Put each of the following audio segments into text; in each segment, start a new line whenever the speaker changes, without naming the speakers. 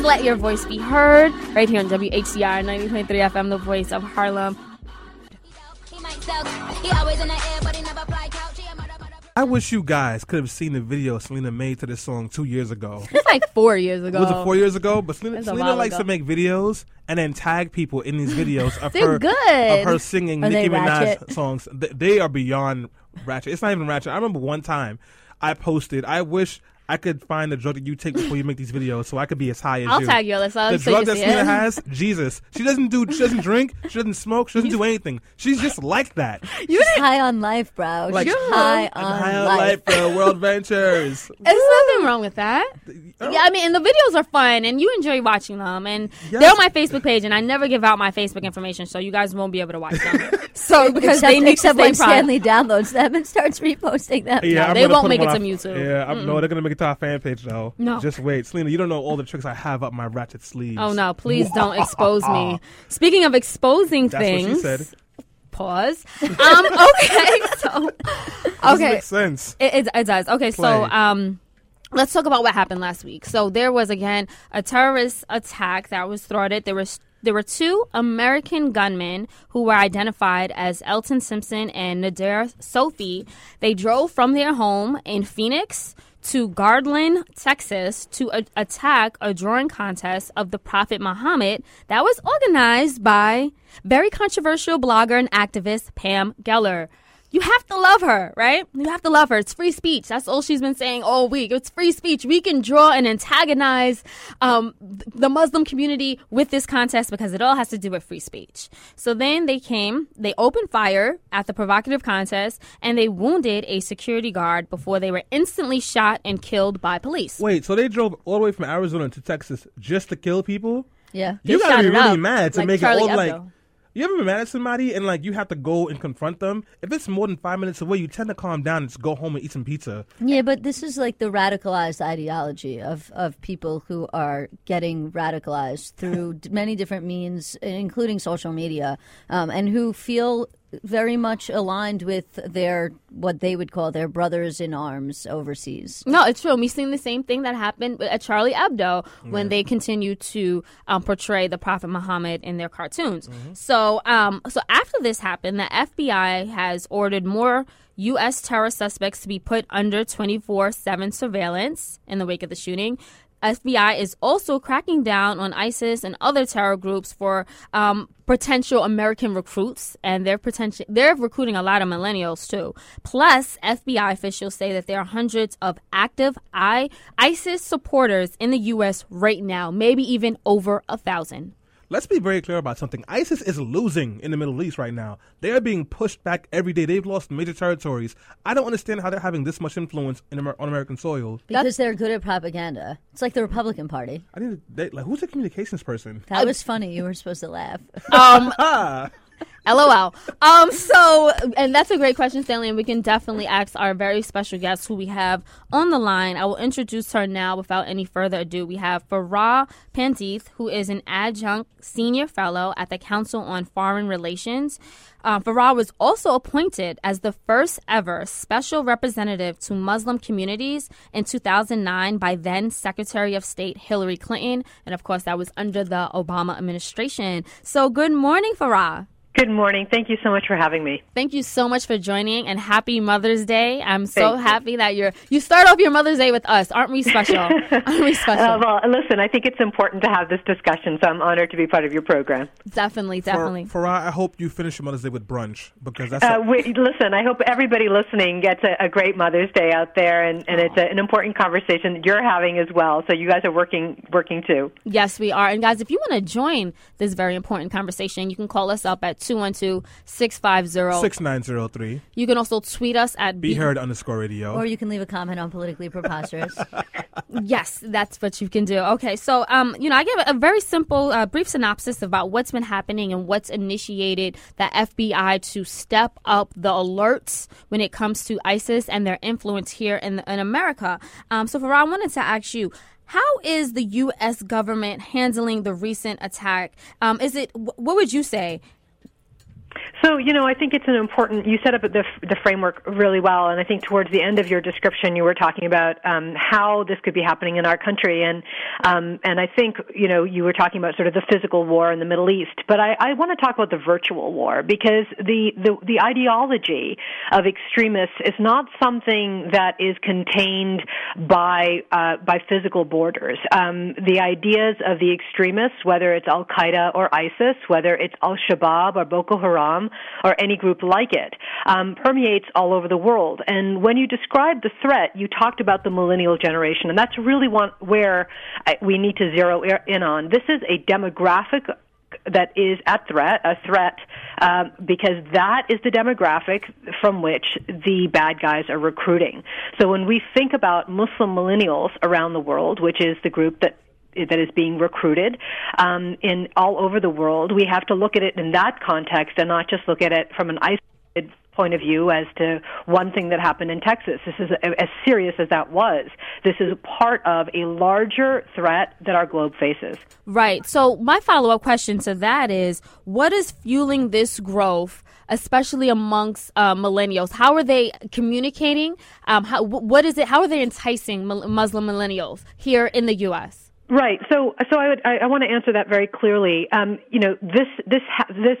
Please let your voice be heard right here on WHCR 90.3 FM, the voice of Harlem.
I wish you guys could have seen the video Selena made to this song two years ago.
It's like four years ago.
Was it four years ago? But Selena, Selena likes
ago.
to make videos and then tag people in these videos of her
good.
of her singing
Are
Nicki Minaj songs. They are beyond ratchet. It's not even ratchet. I remember one time I posted. I wish I could find the drug that you take before you make these videos, so I could be as high as you.
I'll tag you, Alyssa,
The
so
drug that
see
Selena has, Jesus. She doesn't do. She doesn't drink. She doesn't smoke. She doesn't do anything. She's just like that.
She's high on life, bro.
Like-
She's high
I'm
on
high on
life.
life, bro. World Ventures.
There's nothing wrong with that. Oh. Yeah, I mean, and the videos are fun, and you enjoy watching them, and
Yes.
they're on my Facebook page, and I never give out my Facebook information, so you guys won't be able to watch them. so because
except,
they need
except
to
when
stay.
Stanley downloads them and starts reposting them.
Yeah, I'm
they won't make it to
our-
YouTube.
Yeah, I'm, no, they're gonna make it our fan page though.
No.
just wait, Selena. You don't know all the tricks I have up my ratchet sleeves.
Oh no! Please don't expose me. Speaking of exposing
That's
things,
what she said.
pause. Um, okay, so okay,
makes sense.
It, it, it does. Okay, so um, let's talk about what happened last week. So there was again a terrorist attack that was thwarted. There was there were two American gunmen who were identified as Elton Simpson and Nadir Soofi. They drove from their home in Phoenix to Garland, Texas, to a- attack a drawing contest of the Prophet Muhammad that was organized by very controversial blogger and activist Pam Geller. You have to love her, right? You have to love her. It's free speech. That's all she's been saying all week. It's free speech. We can draw and antagonize um, the Muslim community with this contest because it all has to do with free speech. So then they came, they opened fire at the provocative contest, and they wounded a security guard before they were instantly shot and killed by police.
Wait, so they drove all the way from Arizona to Texas just to kill people?
Yeah.
You gotta be really
up,
mad to
like
make
Charlie
it all
Hebdo.
like. You ever been mad at somebody and like you have to go and confront them? If it's more than five minutes away, you tend to calm down and just go home and eat some pizza.
Yeah, but this is like the radicalized ideology of, of people who are getting radicalized through many different means, including social media, um, and who feel very much aligned with their what they would call their brothers in arms overseas.
No, it's true. We've seen the same thing that happened at Charlie Hebdo when they continued to um, portray the Prophet Muhammad in their cartoons. So, um, so after this happened, the FBI has ordered more U.S. terror suspects to be put under 24/7 surveillance in the wake of the shooting. FBI is also cracking down on ISIS and other terror groups for um, potential American recruits, and they're potential they're recruiting a lot of millennials too. Plus, FBI officials say that there are hundreds of active I- ISIS supporters in the U.S. right now, maybe even over a thousand.
Let's be very clear about something. ISIS is losing in the Middle East right now. They are being pushed back every day. They've lost major territories. I don't understand how they're having this much influence in Amer- on American soil.
Because they're good at propaganda. It's like the Republican Party.
I need to, they, like who's the communications person?
That was funny. You were supposed to laugh.
Um,
Ah,
LOL. Um, so, and that's a great question, Stanley, and we can definitely ask our very special guest who we have on the line. I will introduce her now without any further ado. We have Farah Pandith, who is an adjunct senior fellow at the Council on Foreign Relations. Uh, Farah was also appointed as the first ever special representative to Muslim communities in 2009 by then Secretary of State Hillary Clinton. And of course, that was under the Obama administration. So, good morning, Farah.
Good morning. Thank you so much for having me.
Thank you so much for joining and happy Mother's Day. I'm so
Thank you.
happy that you're you start off your Mother's Day with us. Aren't we special? Aren't we special?
Uh, well, listen, I think it's important to have this discussion, so I'm honored to be part of your program.
definitely,
for,
definitely.
Farah, I hope you finish your Mother's Day with brunch because that's
Uh, we, listen, I hope everybody listening gets a, a great Mother's Day out there, and, and it's a, an important conversation that you're having as well. So you guys are working working too.
Yes, we are. And guys, if you want to join this very important conversation, you can call us up at 212-650.
six nine zero three.
You can also tweet us at
Be heard underscore radio.
or you can leave a comment on politically preposterous.
Yes, that's what you can do. Okay, so um, you know, I give a very simple, uh, brief synopsis about what's been happening and what's initiated the FBI to step up the alerts when it comes to ISIS and their influence here in in America. Um, so, Farah, I wanted to ask you. How is the U.S. government handling the recent attack? Um, is it what would you say?
So, you know, I think it's an important. You set up the the framework really well, and I think towards the end of your description, you were talking about um, how this could be happening in our country, and um, and I think you know you were talking about sort of the physical war in the Middle East, but I, I want to talk about the virtual war because the, the the ideology of extremists is not something that is contained by uh, by physical borders. Um, the ideas of the extremists, whether it's Al Qaeda or ISIS, whether it's Al Shabaab or Boko Haram or any group like it um, permeates all over the world. And when you described the threat, you talked about the millennial generation, and that's really where we need to zero in on. This is a demographic that is at threat, a threat, um, because that is the demographic from which the bad guys are recruiting. So when we think about Muslim millennials around the world, which is the group that that is being recruited um, in all over the world. We have to look at it in that context and not just look at it from an isolated point of view as to one thing that happened in Texas. This is as serious as that was. This is part of a larger threat that our globe faces.
Right. So my follow-up question to that is, what is fueling this growth? especially amongst uh, millennials? How are they communicating? Um, how, what is it? How are they enticing Muslim millennials here in the U.S.?
Right. So, so I would, I, I want to answer that very clearly. Um, you know, this, this, ha- this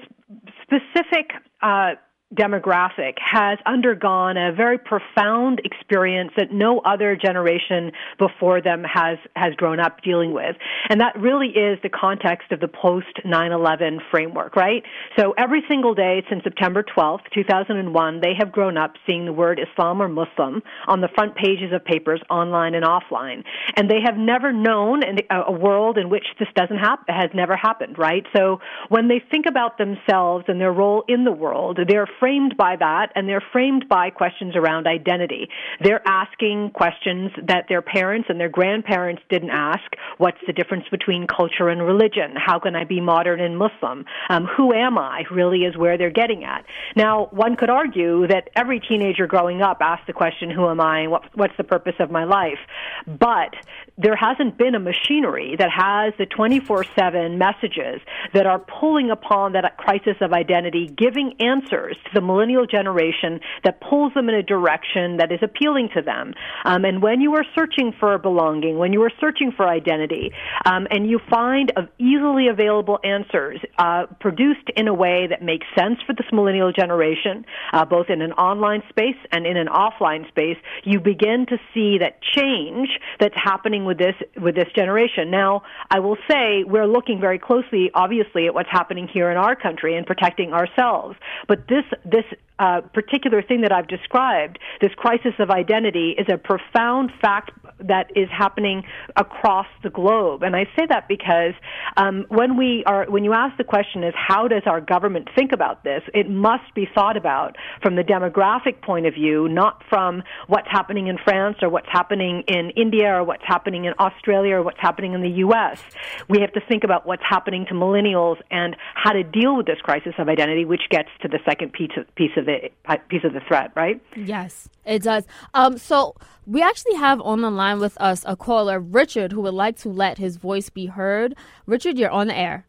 specific, uh, demographic has undergone a very profound experience that no other generation before them has has grown up dealing with. And that really is the context of the post 9/11 framework right? So every single day since September 12th 2001 they have grown up seeing the word Islam or Muslim on the front pages of papers online and offline. And they have never known a world in which this doesn't happen has never happened right? So when they think about themselves and their role in the world they're framed by that and they're framed by questions around identity. They're asking questions that their parents and their grandparents didn't ask. What's the difference between culture and religion? How can I be modern and Muslim? Um, who am I really is where they're getting at. Now, one could argue that every teenager growing up asks the question, who am I? What, what's the purpose of my life? But there hasn't been a machinery that has the 24-7 messages that are pulling upon that crisis of identity, giving answers the millennial generation that pulls them in a direction that is appealing to them. Um, and when you are searching for belonging, when you are searching for identity, um, and you find of easily available answers uh, produced in a way that makes sense for this millennial generation, uh, both in an online space and in an offline space, you begin to see that change that's happening with this with this generation. Now, I will say we're looking very closely, obviously, at what's happening here in our country and protecting ourselves. But this this uh, particular thing that I've described, this crisis of identity, is a profound fact that is happening across the globe. And I say that because um, when we are, when you ask the question is how does our government think about this, it must be thought about from the demographic point of view, not from what's happening in France or what's happening in India or what's happening in Australia or what's happening in the U.S. We have to think about what's happening to millennials and how to deal with this crisis of identity, which gets to the second piece of, piece of the piece of the threat, right?
Yes, it does. Um, so we actually have on the line with us a caller, Richard, who would like to let his voice be heard. Richard, you're on the air.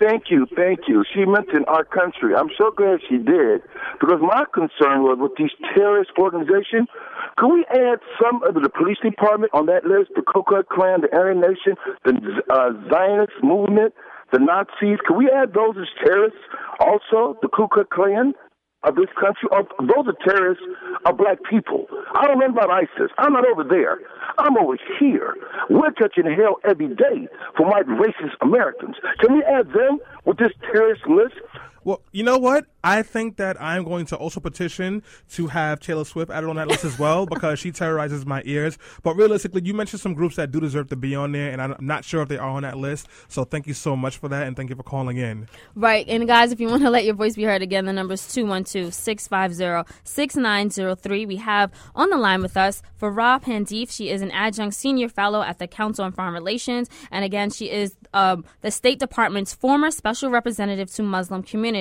Thank you, thank you. She mentioned our country. I'm so glad she did because my concern was with these terrorist organizations. Can we add some of the police department on that list? The Ku Klux Klan, the Aryan Nation, the uh, Zionist movement, the Nazis. Can we add those as terrorists also? The Ku Klux Klan of this country, of those are terrorists, are black people. I don't know about ISIS. I'm not over there. I'm over here. We're touching hell every day for white racist Americans. Can we add them with this terrorist list?
Well, you know what? I think that I'm going to also petition to have Taylor Swift added on that list as well because she terrorizes my ears. But realistically, you mentioned some groups that do deserve to be on there, and I'm not sure if they are on that list. So thank you so much for that, and thank you for calling in.
Right. And guys, if you want to let your voice be heard again, the number is 212 650 6903. We have on the line with us Farah Pandith. She is an adjunct senior fellow at the Council on Foreign Relations. And again, she is um, the State Department's former special representative to Muslim communities.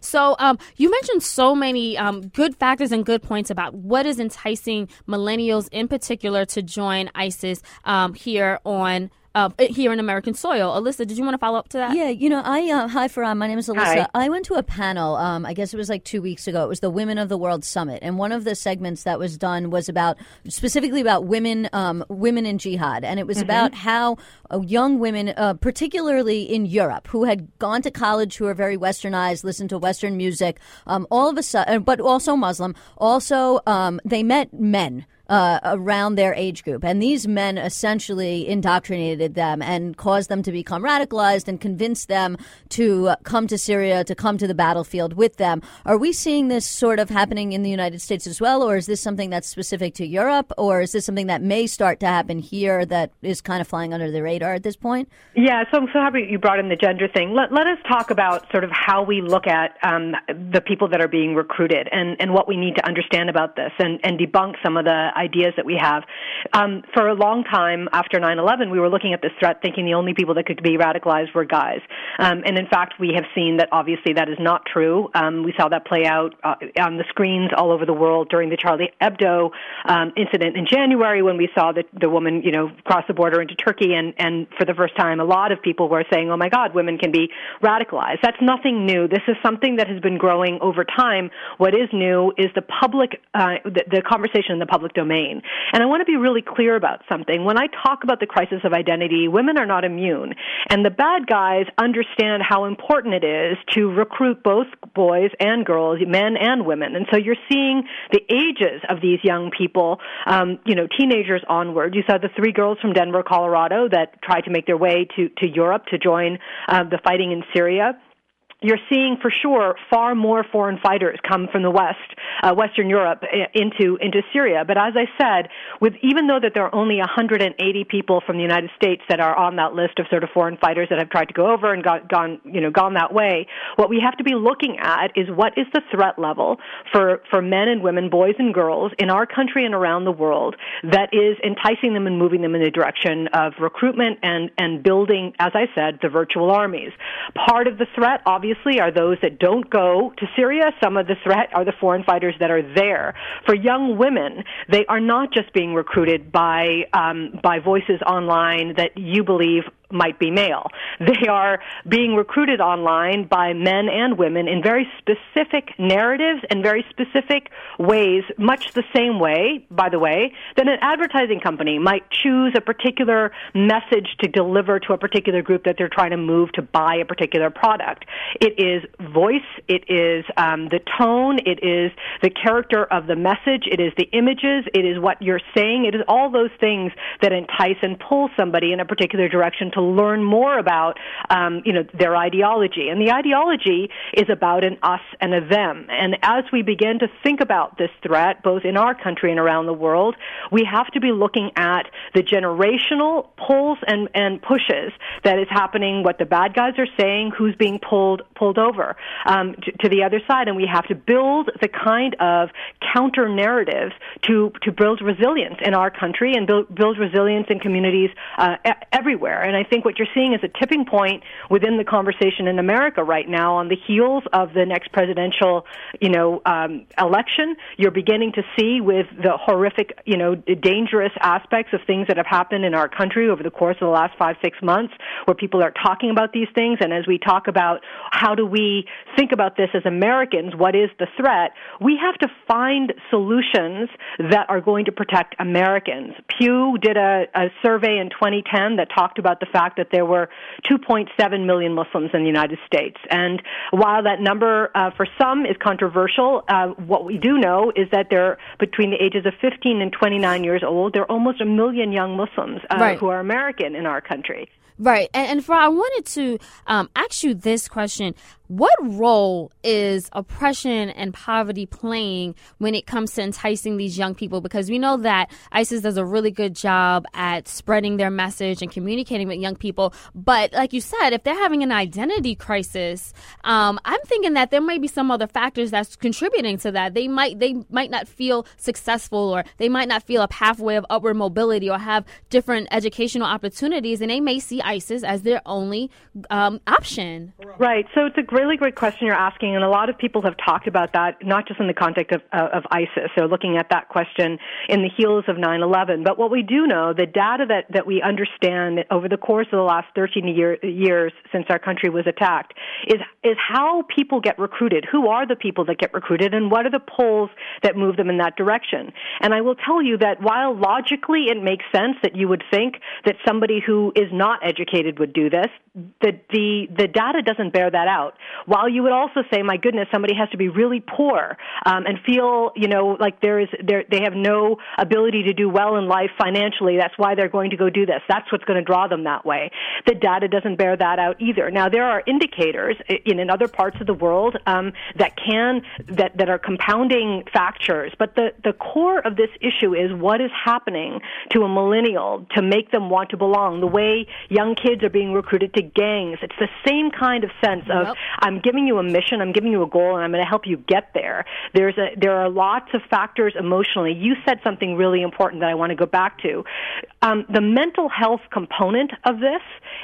So um, you mentioned so many um, good factors and good points about what is enticing millennials in particular to join ISIS um, here on uh, here in American soil. Alyssa, did you want to follow up to that?
Yeah, you know, I uh, hi Farah. My name is Alyssa.
Hi.
I went to a panel. Um, I guess it was like two weeks ago. It was the Women of the World Summit, and one of the segments that was done was about specifically about women, um, women in jihad, and it was about how uh, young women, uh, particularly in Europe, who had gone to college, who are very westernized, listened to Western music, um, all of a sudden, but also Muslim, also um, they met men uh, around their age group. And these men essentially indoctrinated them and caused them to become radicalized and convinced them to come to Syria, to come to the battlefield with them. Are we seeing this sort of happening in the United States as well, or is this something that's specific to Europe, or is this something that may start to happen here that is kind of flying under the radar at this point?
Yeah, so I'm so happy you brought in the gender thing. Let, let us talk about sort of how we look at um, the people that are being recruited and, and what we need to understand about this and, and debunk some of the ideas that we have. Um, for a long time after 9/11, we were looking at this threat, thinking the only people that could be radicalized were guys. Um, and in fact, we have seen that obviously that is not true. Um, we saw that play out uh, on the screens all over the world during the Charlie Hebdo um, incident in January, when we saw the the woman, you know, cross the border into Turkey, and and for the first time, a lot of people were saying, "Oh my God, women can be radicalized." That's nothing new. This is something that has been growing over time. What is new is the public, uh, the, the conversation in the public domain. And I want to be really clear about something. When I talk about the crisis of identity, women are not immune. And the bad guys understand how important it is to recruit both boys and girls, men and women. And so you're seeing the ages of these young people, um, you know, teenagers onward. You saw the three girls from Denver, Colorado that tried to make their way to, to Europe to join uh, the fighting in Syria you're seeing for sure far more foreign fighters come from the west, uh, Western Europe into into Syria. But as I said, with even though that there are only 180 people from the United States that are on that list of sort of foreign fighters that have tried to go over and got, gone you know gone that way, what we have to be looking at is what is the threat level for for men and women, boys and girls in our country and around the world that is enticing them and moving them in the direction of recruitment and and building, as I said, the virtual armies. Part of the threat, obviously obviously are those that don't go to Syria. Some of the threat are the foreign fighters that are there. For young women, they are not just being recruited by um, by voices online that you believe might be male. They are being recruited online by men and women in very specific narratives and very specific ways, much the same way, by the way, that an advertising company might choose a particular message to deliver to a particular group that they're trying to move to buy a particular product. It is voice, it is um, the tone, it is the character of the message, it is the images, it is what you're saying, it is all those things that entice and pull somebody in a particular direction to learn more about, um, you know, their ideology. And the ideology is about an us and a them. And as we begin to think about this threat, both in our country and around the world, we have to be looking at the generational pulls and, and pushes that is happening, what the bad guys are saying, who's being pulled pulled over um, to, to the other side, and we have to build the kind of counter narratives to to build resilience in our country and build build resilience in communities uh, everywhere. And I think what you're seeing is a tipping point within the conversation in America right now on the heels of the next presidential, you know, um, election. You're beginning to see with the horrific, you know, dangerous aspects of things that have happened in our country over the course of the last five, six months, where people are talking about these things. And as we talk about how do we think about this as Americans, what is the threat? We have to find solutions that are going to protect Americans. Pew did a, a survey in 2010 that talked about the fact that there were 2.7 million Muslims in the United States. And while that number uh, for some is controversial, uh, what we do know is that there, are between the ages of 15 and 29 years old, there are almost a million young Muslims uh,
Right.
who are American in our country.
Right. And, and for I wanted to um, ask you this question. What role is oppression and poverty playing when it comes to enticing these young people? Because we know that ISIS does a really good job at spreading their message and communicating with young people. But like you said, if they're having an identity crisis, um, I'm thinking that there might be some other factors that's contributing to that. They might they might not feel successful, or they might not feel a pathway of upward mobility, or have different educational opportunities, and they may see ISIS as their only um, option?
Right. So it's a really great question you're asking, and a lot of people have talked about that, not just in the context of, uh, of ISIS. So looking at that question in the heels of 9/11. But what we do know, the data that that we understand over the course of the last 13 year, years since our country was attacked, is is how people get recruited. Who are the people that get recruited, and what are the polls that move them in that direction? And I will tell you that while logically it makes sense that you would think that somebody who is not educated would do this, the the the data doesn't bear that out. While you would also say, my goodness, somebody has to be really poor um, and feel, you know, like there is they have no ability to do well in life financially. That's why they're going to go do this. That's what's going to draw them that way. The data doesn't bear that out either. Now there are indicators in in other parts of the world um, that can that that are compounding factors, but the the core of this issue is what is happening to a millennial to make them want to belong. The way young kids are being recruited to gangs. It's the same kind of sense of. I'm giving you a mission, I'm giving you a goal, and I'm going to help you get there. There's a there are lots of factors emotionally. You said something really important that I want to go back to. Um, the mental health component of this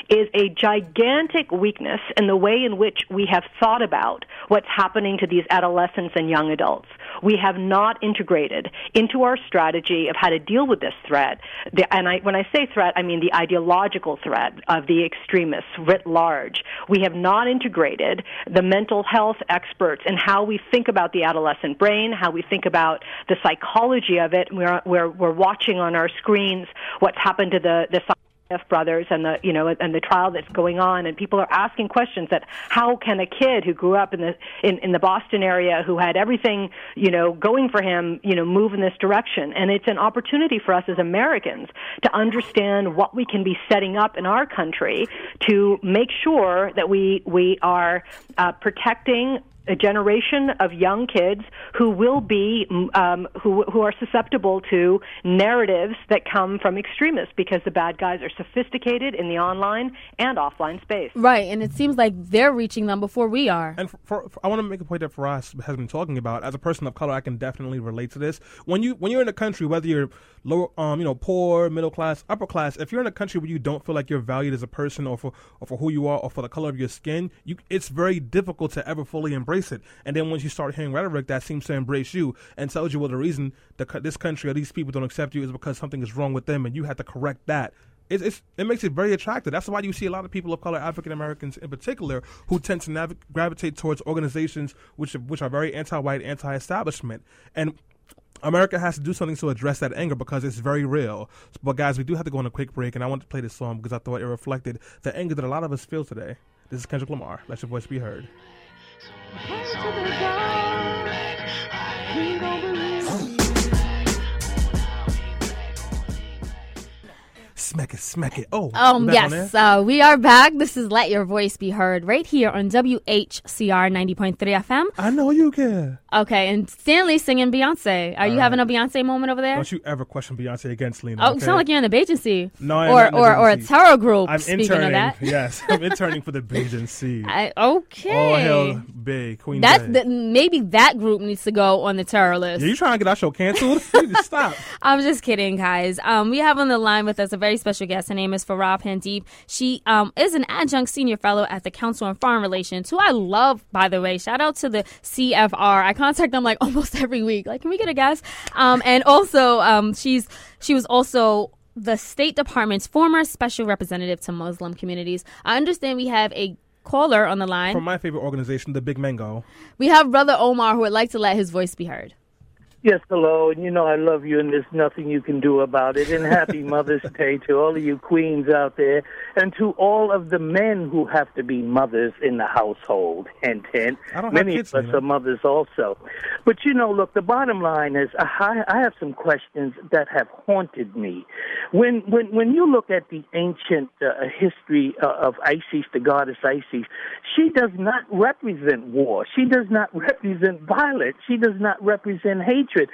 is a gigantic weakness in the way in which we have thought about what's happening to these adolescents and young adults. We have not integrated into our strategy of how to deal with this threat. The, and I, when I say threat, I mean the ideological threat of the extremists writ large. We have not integrated the mental health experts and how we think about the adolescent brain, how we think about the psychology of it. We're, we're, we're watching on our screens what's happened to the, the F brothers and the you know and the trial that's going on and people are asking questions that how can a kid who grew up in the in, in the Boston area who had everything you know going for him you know move in this direction? And it's an opportunity for us as Americans to understand what we can be setting up in our country to make sure that we we are uh, protecting a generation of young kids who will be um, who who are susceptible to narratives that come from extremists because the bad guys are sophisticated in the online and offline space.
Right, and it seems like they're reaching them before we are.
And for, for, for- I want to make a point that Farah's has been talking about. As a person of color, I can definitely relate to this. When you when you're in a country, whether you're lower, um, you know, poor, middle class, upper class, if you're in a country where you don't feel like you're valued as a person, or for or for who you are, or for the color of your skin, you it's very difficult to ever fully embrace it. And then once you start hearing rhetoric that seems to embrace you and tells you well the reason co- this country or these people don't accept you is because something is wrong with them, and you have to correct that it's, it's, it makes it very attractive. That's why you see a lot of people of color, African Americans in particular, who tend to nav- gravitate towards organizations which which are very anti-white, anti-establishment, and. America has to do something to address that anger because it's very real. But guys, we do have to go on a quick break, and I want to play this song because I thought it reflected the anger that a lot of us feel today. This is Kendrick Lamar. Let your voice be heard. Smack it, smack it. Oh,
Um,
we back on
yes, uh, we are back. This is Let Your Voice Be Heard right here on WHCR 90.3 FM.
I know you care.
Okay, and Stanley singing Beyonce. Are you having a Beyonce moment over there?
Don't you ever question Beyonce against Lena?
Oh,
okay?
you sound like you're in the agency.
No, I
or
not
or or a tarot group.
I'm
speaking
interning.
of that,
Yes, I'm interning for the agency.
I,
All
okay.
hell, big Queen.
That's
Bey.
the, maybe that group needs to go on the terror list.
Yeah, you trying to get our show canceled? you need to stop.
I'm just kidding, guys. Um, we have on the line with us a very special guest. Her name is Farah Pandeep. She um, is an adjunct senior fellow at the Council on Foreign Relations, who I love, by the way. Shout out to the CFR. I contact them like almost every week. Like, can we get a guest? Um, and also, um, she's she was also the State Department's former special representative to Muslim communities. I understand we have a caller on the line.
From my favorite organization, the Big Mango.
we have Brother Omar who would like to let his voice be heard.
Yes, hello, and you know I love you, and there's nothing you can do about it. And happy Mother's Day to all of you queens out there, and to all of the men who have to be mothers in the household. And ten,
I don't have
many
kids,
of us are mothers also. But you know, look, the bottom line is I, I have some questions that have haunted me. When when when you look at the ancient uh, history uh, of Isis, the goddess Isis, she does not represent war. She does not represent violence. She does not represent hatred.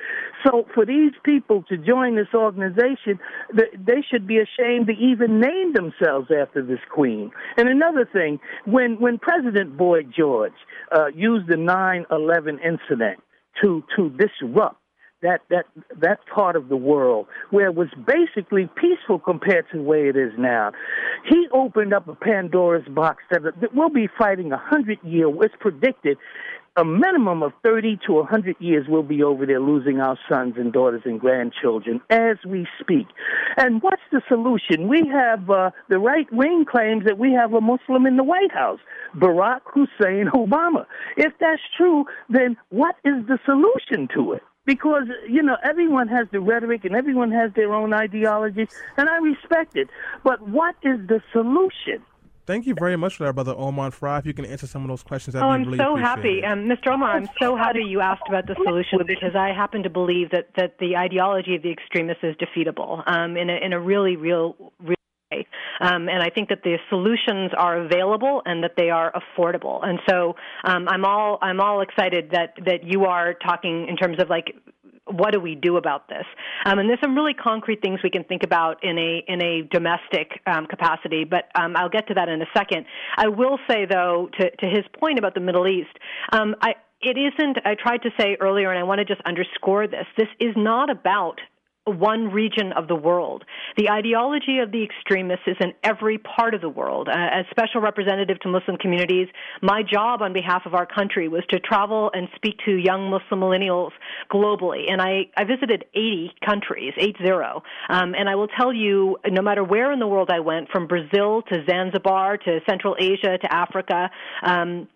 So for these people to join this organization, they should be ashamed to even name themselves after this queen. And another thing, when when President Boyd George uh, used the 9/11 incident to to disrupt that that that part of the world where it was basically peaceful compared to the way it is now. He opened up a Pandora's box that, that we'll be fighting a hundred year. It's predicted a minimum of 30 to 100 years we'll be over there losing our sons and daughters and grandchildren as we speak. And what's the solution? We have uh, the right wing claims that we have a Muslim in the White House, Barack Hussein Obama. If that's true, then what is the solution to it? because you know everyone has the rhetoric and everyone has their own ideology and i respect it but what is the solution
Thank you very much for that, Brother Omar Fry. If you can answer some of those questions,
oh,
be
I'm
really
so happy. Um, Mr. Omar, I'm so happy you asked about the solution because I happen to believe that, that the ideology of the extremists is defeatable um, in, a, in a really, real, real way. Um, and I think that the solutions are available and that they are affordable. And so um, I'm all I'm all excited that that you are talking in terms of like what do we do about this? Um, and there's some really concrete things we can think about in a in a domestic um, capacity, but um, I'll get to that in a second. I will say though, to to his point about the Middle East, um, I it isn't. I tried to say earlier, and I want to just underscore this. This is not about one region of the world. The ideology of the extremists is in every part of the world. Uh, as special representative to Muslim communities, my job on behalf of our country was to travel and speak to young Muslim millennials globally. And I, I visited 80 countries, 80. Um, and I will tell you, no matter where in the world I went, from Brazil to Zanzibar to Central Asia to Africa, um,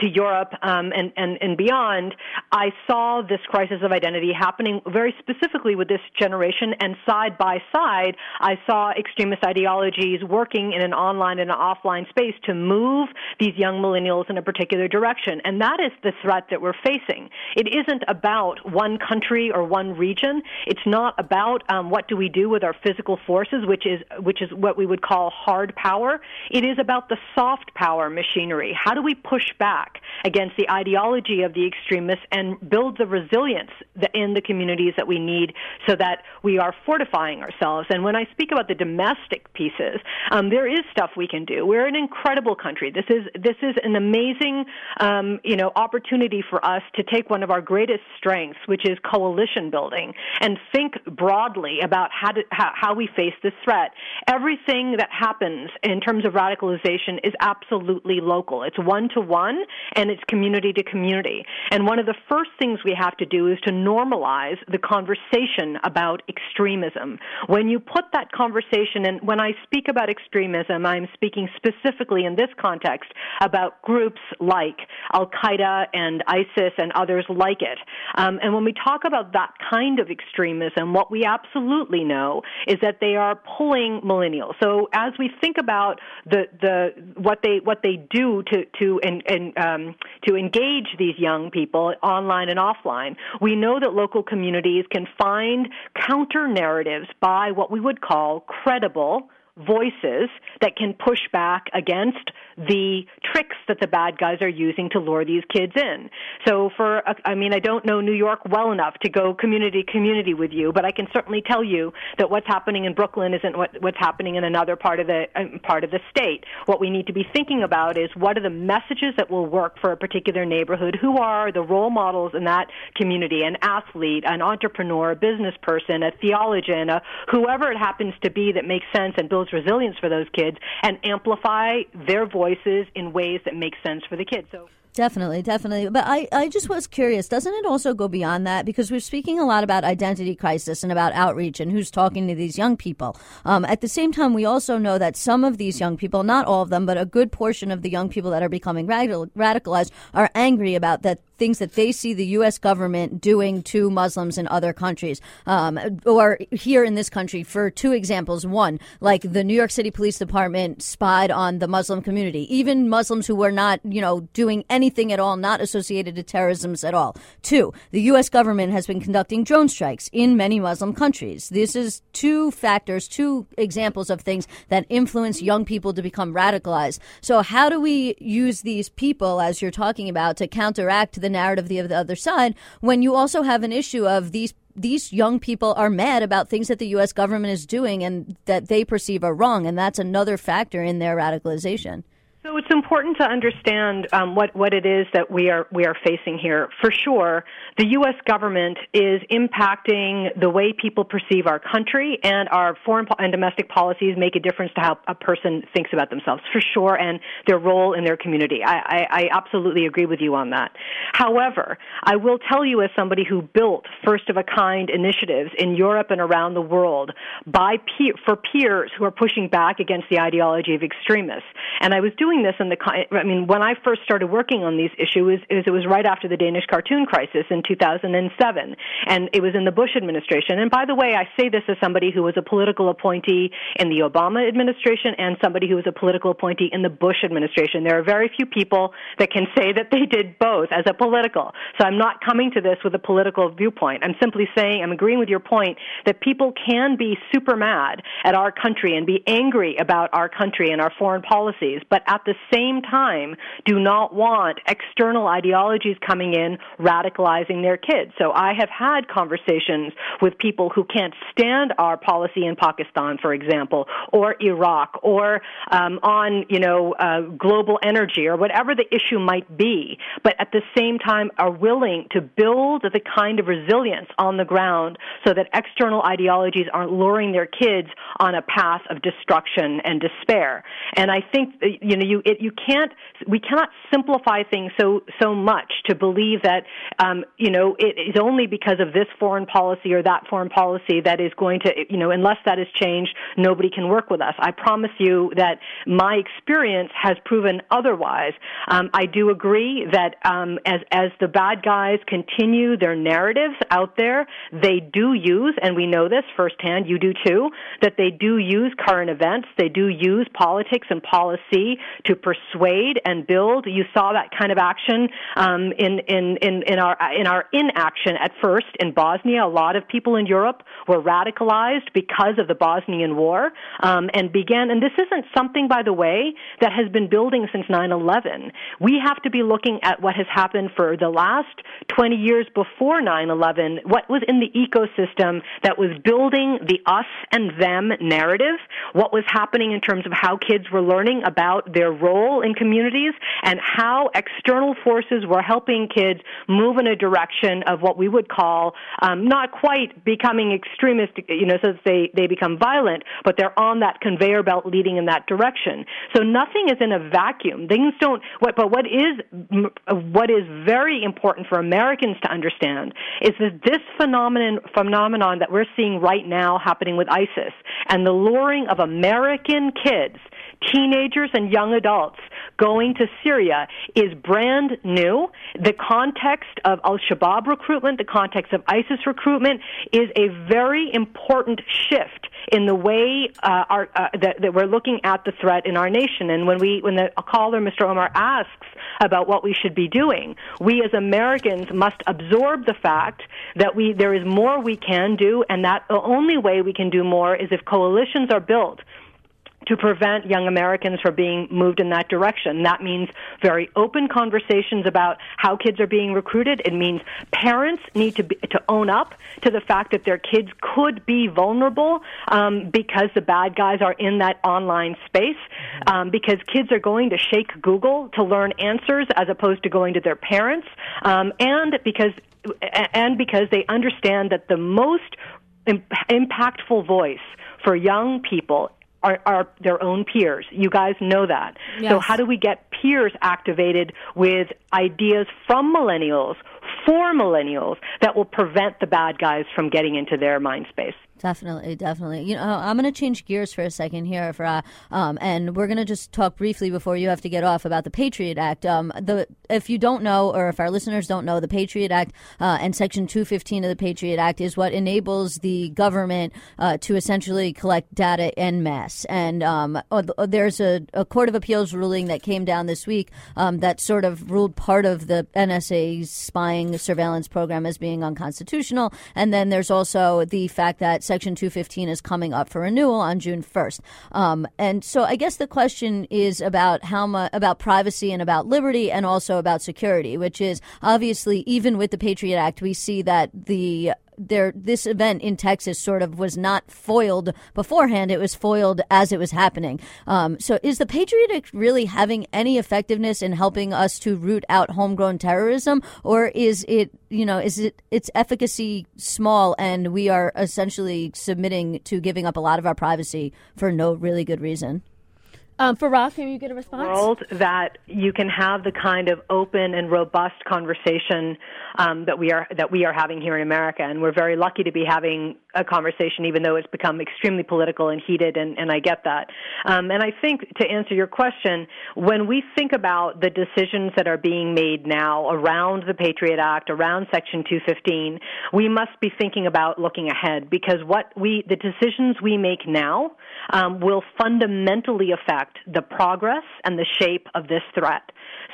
to Europe um, and, and, and beyond, I saw this crisis of identity happening very specifically with this generation, and side by side, I saw extremist ideologies working in an online and an offline space to move these young millennials in a particular direction. And that is the threat that we're facing. It isn't about one country or one region. It's not about um, what do we do with our physical forces, which is which is what we would call hard power. It is about the soft power machinery. How do we push back? Back against the ideology of the extremists and build the resilience in the communities that we need so that we are fortifying ourselves. And when I speak about the domestic pieces, um, there is stuff we can do. We're an incredible country. This is this is an amazing um, you know opportunity for us to take one of our greatest strengths, which is coalition building, and think broadly about how to, how, how we face this threat. Everything that happens in terms of radicalization is absolutely local. It's one to one and it's community to community. And one of the first things we have to do is to normalize the conversation about extremism. When you put that conversation, and when I speak about extremism, I'm speaking specifically in this context about groups like Al Qaeda and ISIS and others like it. Um, and when we talk about that kind of extremism, what we absolutely know is that they are pulling millennials. So as we think about the the what they what they do to to and, and um, to engage these young people online and offline. We know that local communities can find counter narratives by what we would call credible voices that can push back against the tricks that the bad guys are using to lure these kids in. So for I mean I don't know New York well enough to go community community with you, but I can certainly tell you that what's happening in Brooklyn isn't what, what's happening in another part of the um, part of the state. What we need to be thinking about is what are the messages that will work for a particular neighborhood? Who are the role models in that community? An athlete, an entrepreneur, a business person, a theologian, a whoever it happens to be that makes sense and builds builds resilience for those kids and amplify their voices in ways that make sense for the kids. So
Definitely, definitely. But I, I just was curious, doesn't it also go beyond that? Because we're speaking a lot about identity crisis and about outreach and who's talking to these young people. Um, at the same time, we also know that some of these young people, not all of them, but a good portion of the young people that are becoming radical, radicalized are angry about that things that they see the U.S. government doing to Muslims in other countries, um, or here in this country. For two examples, one, like the New York City Police Department spied on the Muslim community, even Muslims who were not, you know, doing anything at all not associated to terrorism at all. Two, the U.S. government has been conducting drone strikes in many Muslim countries. This is two factors, two examples of things that influence young people to become radicalized. So, how do we use these people, as you're talking about, to counteract the narrative of the other side when you also have an issue of these these young people are mad about things that the U.S. government is doing and that they perceive are wrong, and that's another factor in their radicalization.
So it's important to understand um, what what it is that we are we are facing here. For sure, the U.S. government is impacting the way people perceive our country, and our foreign and domestic policies make a difference to how a person thinks about themselves. For sure, and their role in their community. I, I, I absolutely agree with you on that. However, I will tell you, as somebody who built first of a kind initiatives in Europe and around the world by for peers who are pushing back against the ideology of extremists, and I was doing doing this in the, I mean, when I first started working on these issues, is it was right after the Danish cartoon crisis in 2007, and it was in the Bush administration. And by the way, I say this as somebody who was a political appointee in the Obama administration and somebody who was a political appointee in the Bush administration. There are very few people that can say that they did both as a political. So I'm not coming to this with a political viewpoint. I'm simply saying, I'm agreeing with your point that people can be super mad at our country and be angry about our country and our foreign policies, but at the same time do not want external ideologies coming in radicalizing their kids. So I have had conversations with people who can't stand our policy in Pakistan, for example, or Iraq, or um, on you know uh, global energy or whatever the issue might be, but at the same time are willing to build the kind of resilience on the ground so that external ideologies aren't luring their kids on a path of destruction and despair. And I think you know you it, you can't we cannot simplify things so so much to believe that um, you know it is only because of this foreign policy or that foreign policy that is going to you know unless that is changed nobody can work with us. I promise you that my experience has proven otherwise. Um, I do agree that um, as as the bad guys continue their narratives out there, they do use and we know this firsthand. You do too that they do use current events. They do use politics and policy to persuade and build. You saw that kind of action um, in, in, in, in, our, in our inaction at first in Bosnia. A lot of people in Europe were radicalized because of the Bosnian War um, and began, and this isn't something, by the way, that has been building since 9-11. We have to be looking at what has happened for the last 20 years before 9-11, what was in the ecosystem that was building the us and them narrative, what was happening in terms of how kids were learning about their role in communities and how external forces were helping kids move in a direction of what we would call um, not quite becoming extremist, you know, so that they, they become violent, but they're on that conveyor belt leading in that direction. So nothing is in a vacuum. Things don't, what, but what is, what is very important for Americans to understand is that this phenomenon, phenomenon that we're seeing right now happening with ISIS and the luring of American kids teenagers and young adults going to Syria is brand new. The context of Al Shabaab recruitment, the context of ISIS recruitment is a very important shift in the way uh, our, uh, that, that, we're looking at the threat in our nation. And when we, when the caller, Mr. Omar, asks about what we should be doing, we as Americans must absorb the fact that we there is more we can do, and that the only way we can do more is if coalitions are built to prevent young Americans from being moved in that direction. That means very open conversations about how kids are being recruited. It means parents need to be, to own up to the fact that their kids could be vulnerable um, because the bad guys are in that online space. Um, because kids are going to Sheikh Google to learn answers as opposed to going to their parents, um, and because and because they understand that the most impactful voice for young people are, are their own peers. You guys know that. Yes. So how do we get peers activated with ideas from millennials for millennials that will prevent the bad guys from getting into their mind space?
Definitely, definitely. You know, I'm going to change gears for a second here, for, uh, um, and we're going to just talk briefly before you have to get off about the Patriot Act. Um, the if you don't know, or if our listeners don't know, the Patriot Act uh, and Section 215 of the Patriot Act is what enables the government uh, to essentially collect data en masse. And um, oh, oh, there's a, a, Court of Appeals ruling that came down this week um, that sort of ruled part of the NSA's spying surveillance program as being unconstitutional. And then there's also the fact that Section 215 is coming up for renewal on June 1st. Um, and so I guess the question is about how much about privacy and about liberty and also about security, which is obviously even with the Patriot Act, we see that the there this event in Texas sort of was not foiled beforehand; it was foiled as it was happening. Um, so, is the Patriot Act really having any effectiveness in helping us to root out homegrown terrorism, or is it you know is it its efficacy small and we are essentially submitting to giving up a lot of our privacy for no really good reason?
Um, Farah, can you get a response?
World that you can have the kind of open and robust conversation um, that we are that we are having here in America, and we're very lucky to be having a conversation, even though it's become extremely political and heated, and, and I get that. Um, and I think to answer your question, when we think about the decisions that are being made now around the Patriot Act, around Section 215, we must be thinking about looking ahead because what we the decisions we make now um, will fundamentally affect the progress and the shape of this threat.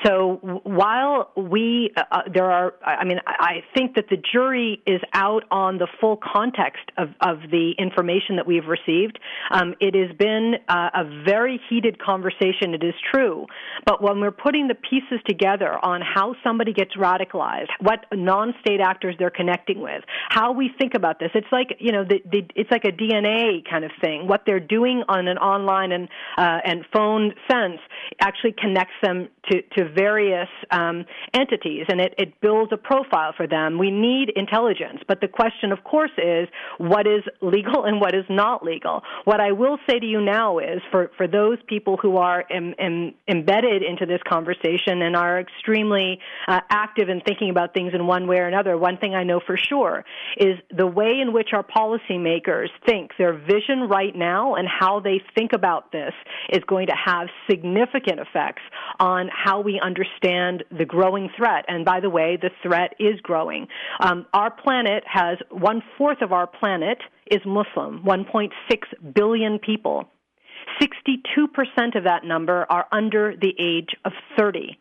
So while we, uh, uh, there are, I mean, I think that the jury is out on the full context of, of the information that we've received. Um, it has been uh, a very heated conversation, it is true. But when we're putting the pieces together on how somebody gets radicalized, what non-state actors they're connecting with, how we think about this, it's like, you know, the, the, it's like a DNA kind of thing. What they're doing on an online and, uh, and phone sense actually connects them to, to various um, entities, and it, it builds a profile for them. We need intelligence, but the question, of course, is what is legal and what is not legal. What I will say to you now is for, for those people who are em, em, embedded into this conversation and are extremely uh, active in thinking about things in one way or another, one thing I know for sure is the way in which our policymakers think, their vision right now, and how they think about this is going to have significant effects on how we understand the growing threat. And by the way, the threat is growing. Um, our planet has one fourth of our planet is Muslim, 1.6 billion people. 62% of that number are under the age of 30.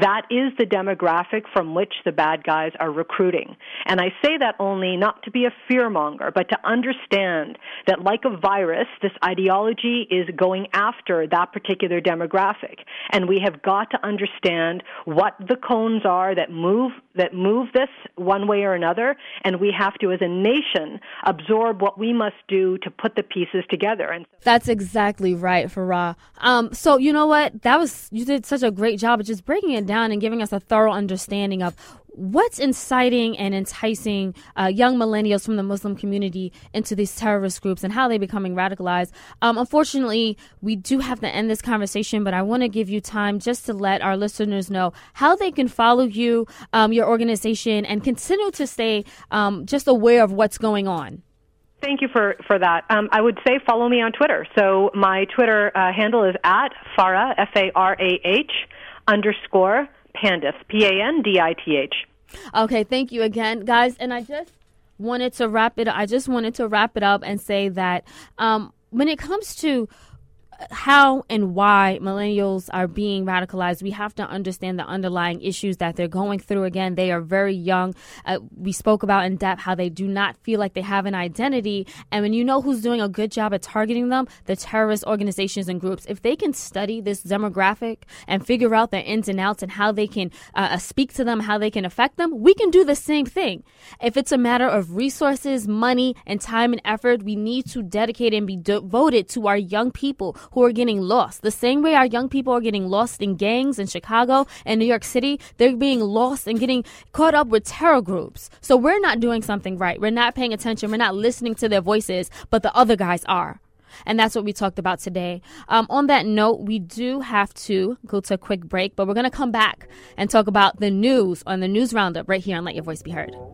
That is the demographic from which the bad guys are recruiting. And I say that only not to be a fearmonger, but to understand that like a virus, this ideology is going after that particular demographic. And we have got to understand what the cones are that move, that move this one way or another. And we have to, as a nation, absorb what we must do to put the pieces together. And
that's exactly right, Farah. Um, so you know what? That was, you did such a great job of just breaking it down and giving us a thorough understanding of what's inciting and enticing uh, young millennials from the Muslim community into these terrorist groups and how they're becoming radicalized. Um, unfortunately, we do have to end this conversation, but I want to give you time just to let our listeners know how they can follow you, um, your organization, and continue to stay um, just aware of what's going on.
Thank you for, for that. Um, I would say follow me on Twitter. So my Twitter uh, handle is at Farah, F A R A H underscore Pandith, P A N D I T H.
Okay, thank you again, guys. And I just wanted to wrap it. I just wanted to wrap it up and say that um, when it comes to how and why millennials are being radicalized, we have to understand the underlying issues that they're going through. Again, they are very young. Uh, we spoke about in depth how they do not feel like they have an identity. And when you know who's doing a good job at targeting them, the terrorist organizations and groups, if they can study this demographic and figure out their ins and outs and how they can uh, uh speak to them, how they can affect them, we can do the same thing. If it's a matter of resources, money, and time and effort, we need to dedicate and be devoted to our young people who are getting lost. The same way our young people are getting lost in gangs in Chicago and New York City, they're being lost and getting caught up with terror groups. So we're not doing something right. We're not paying attention. We're not listening to their voices, but the other guys are. And that's what we talked about today. Um, on that note, we do have to go to a quick break, but we're going to come back and talk about the news on the news roundup right here on Let Your Voice Be Heard.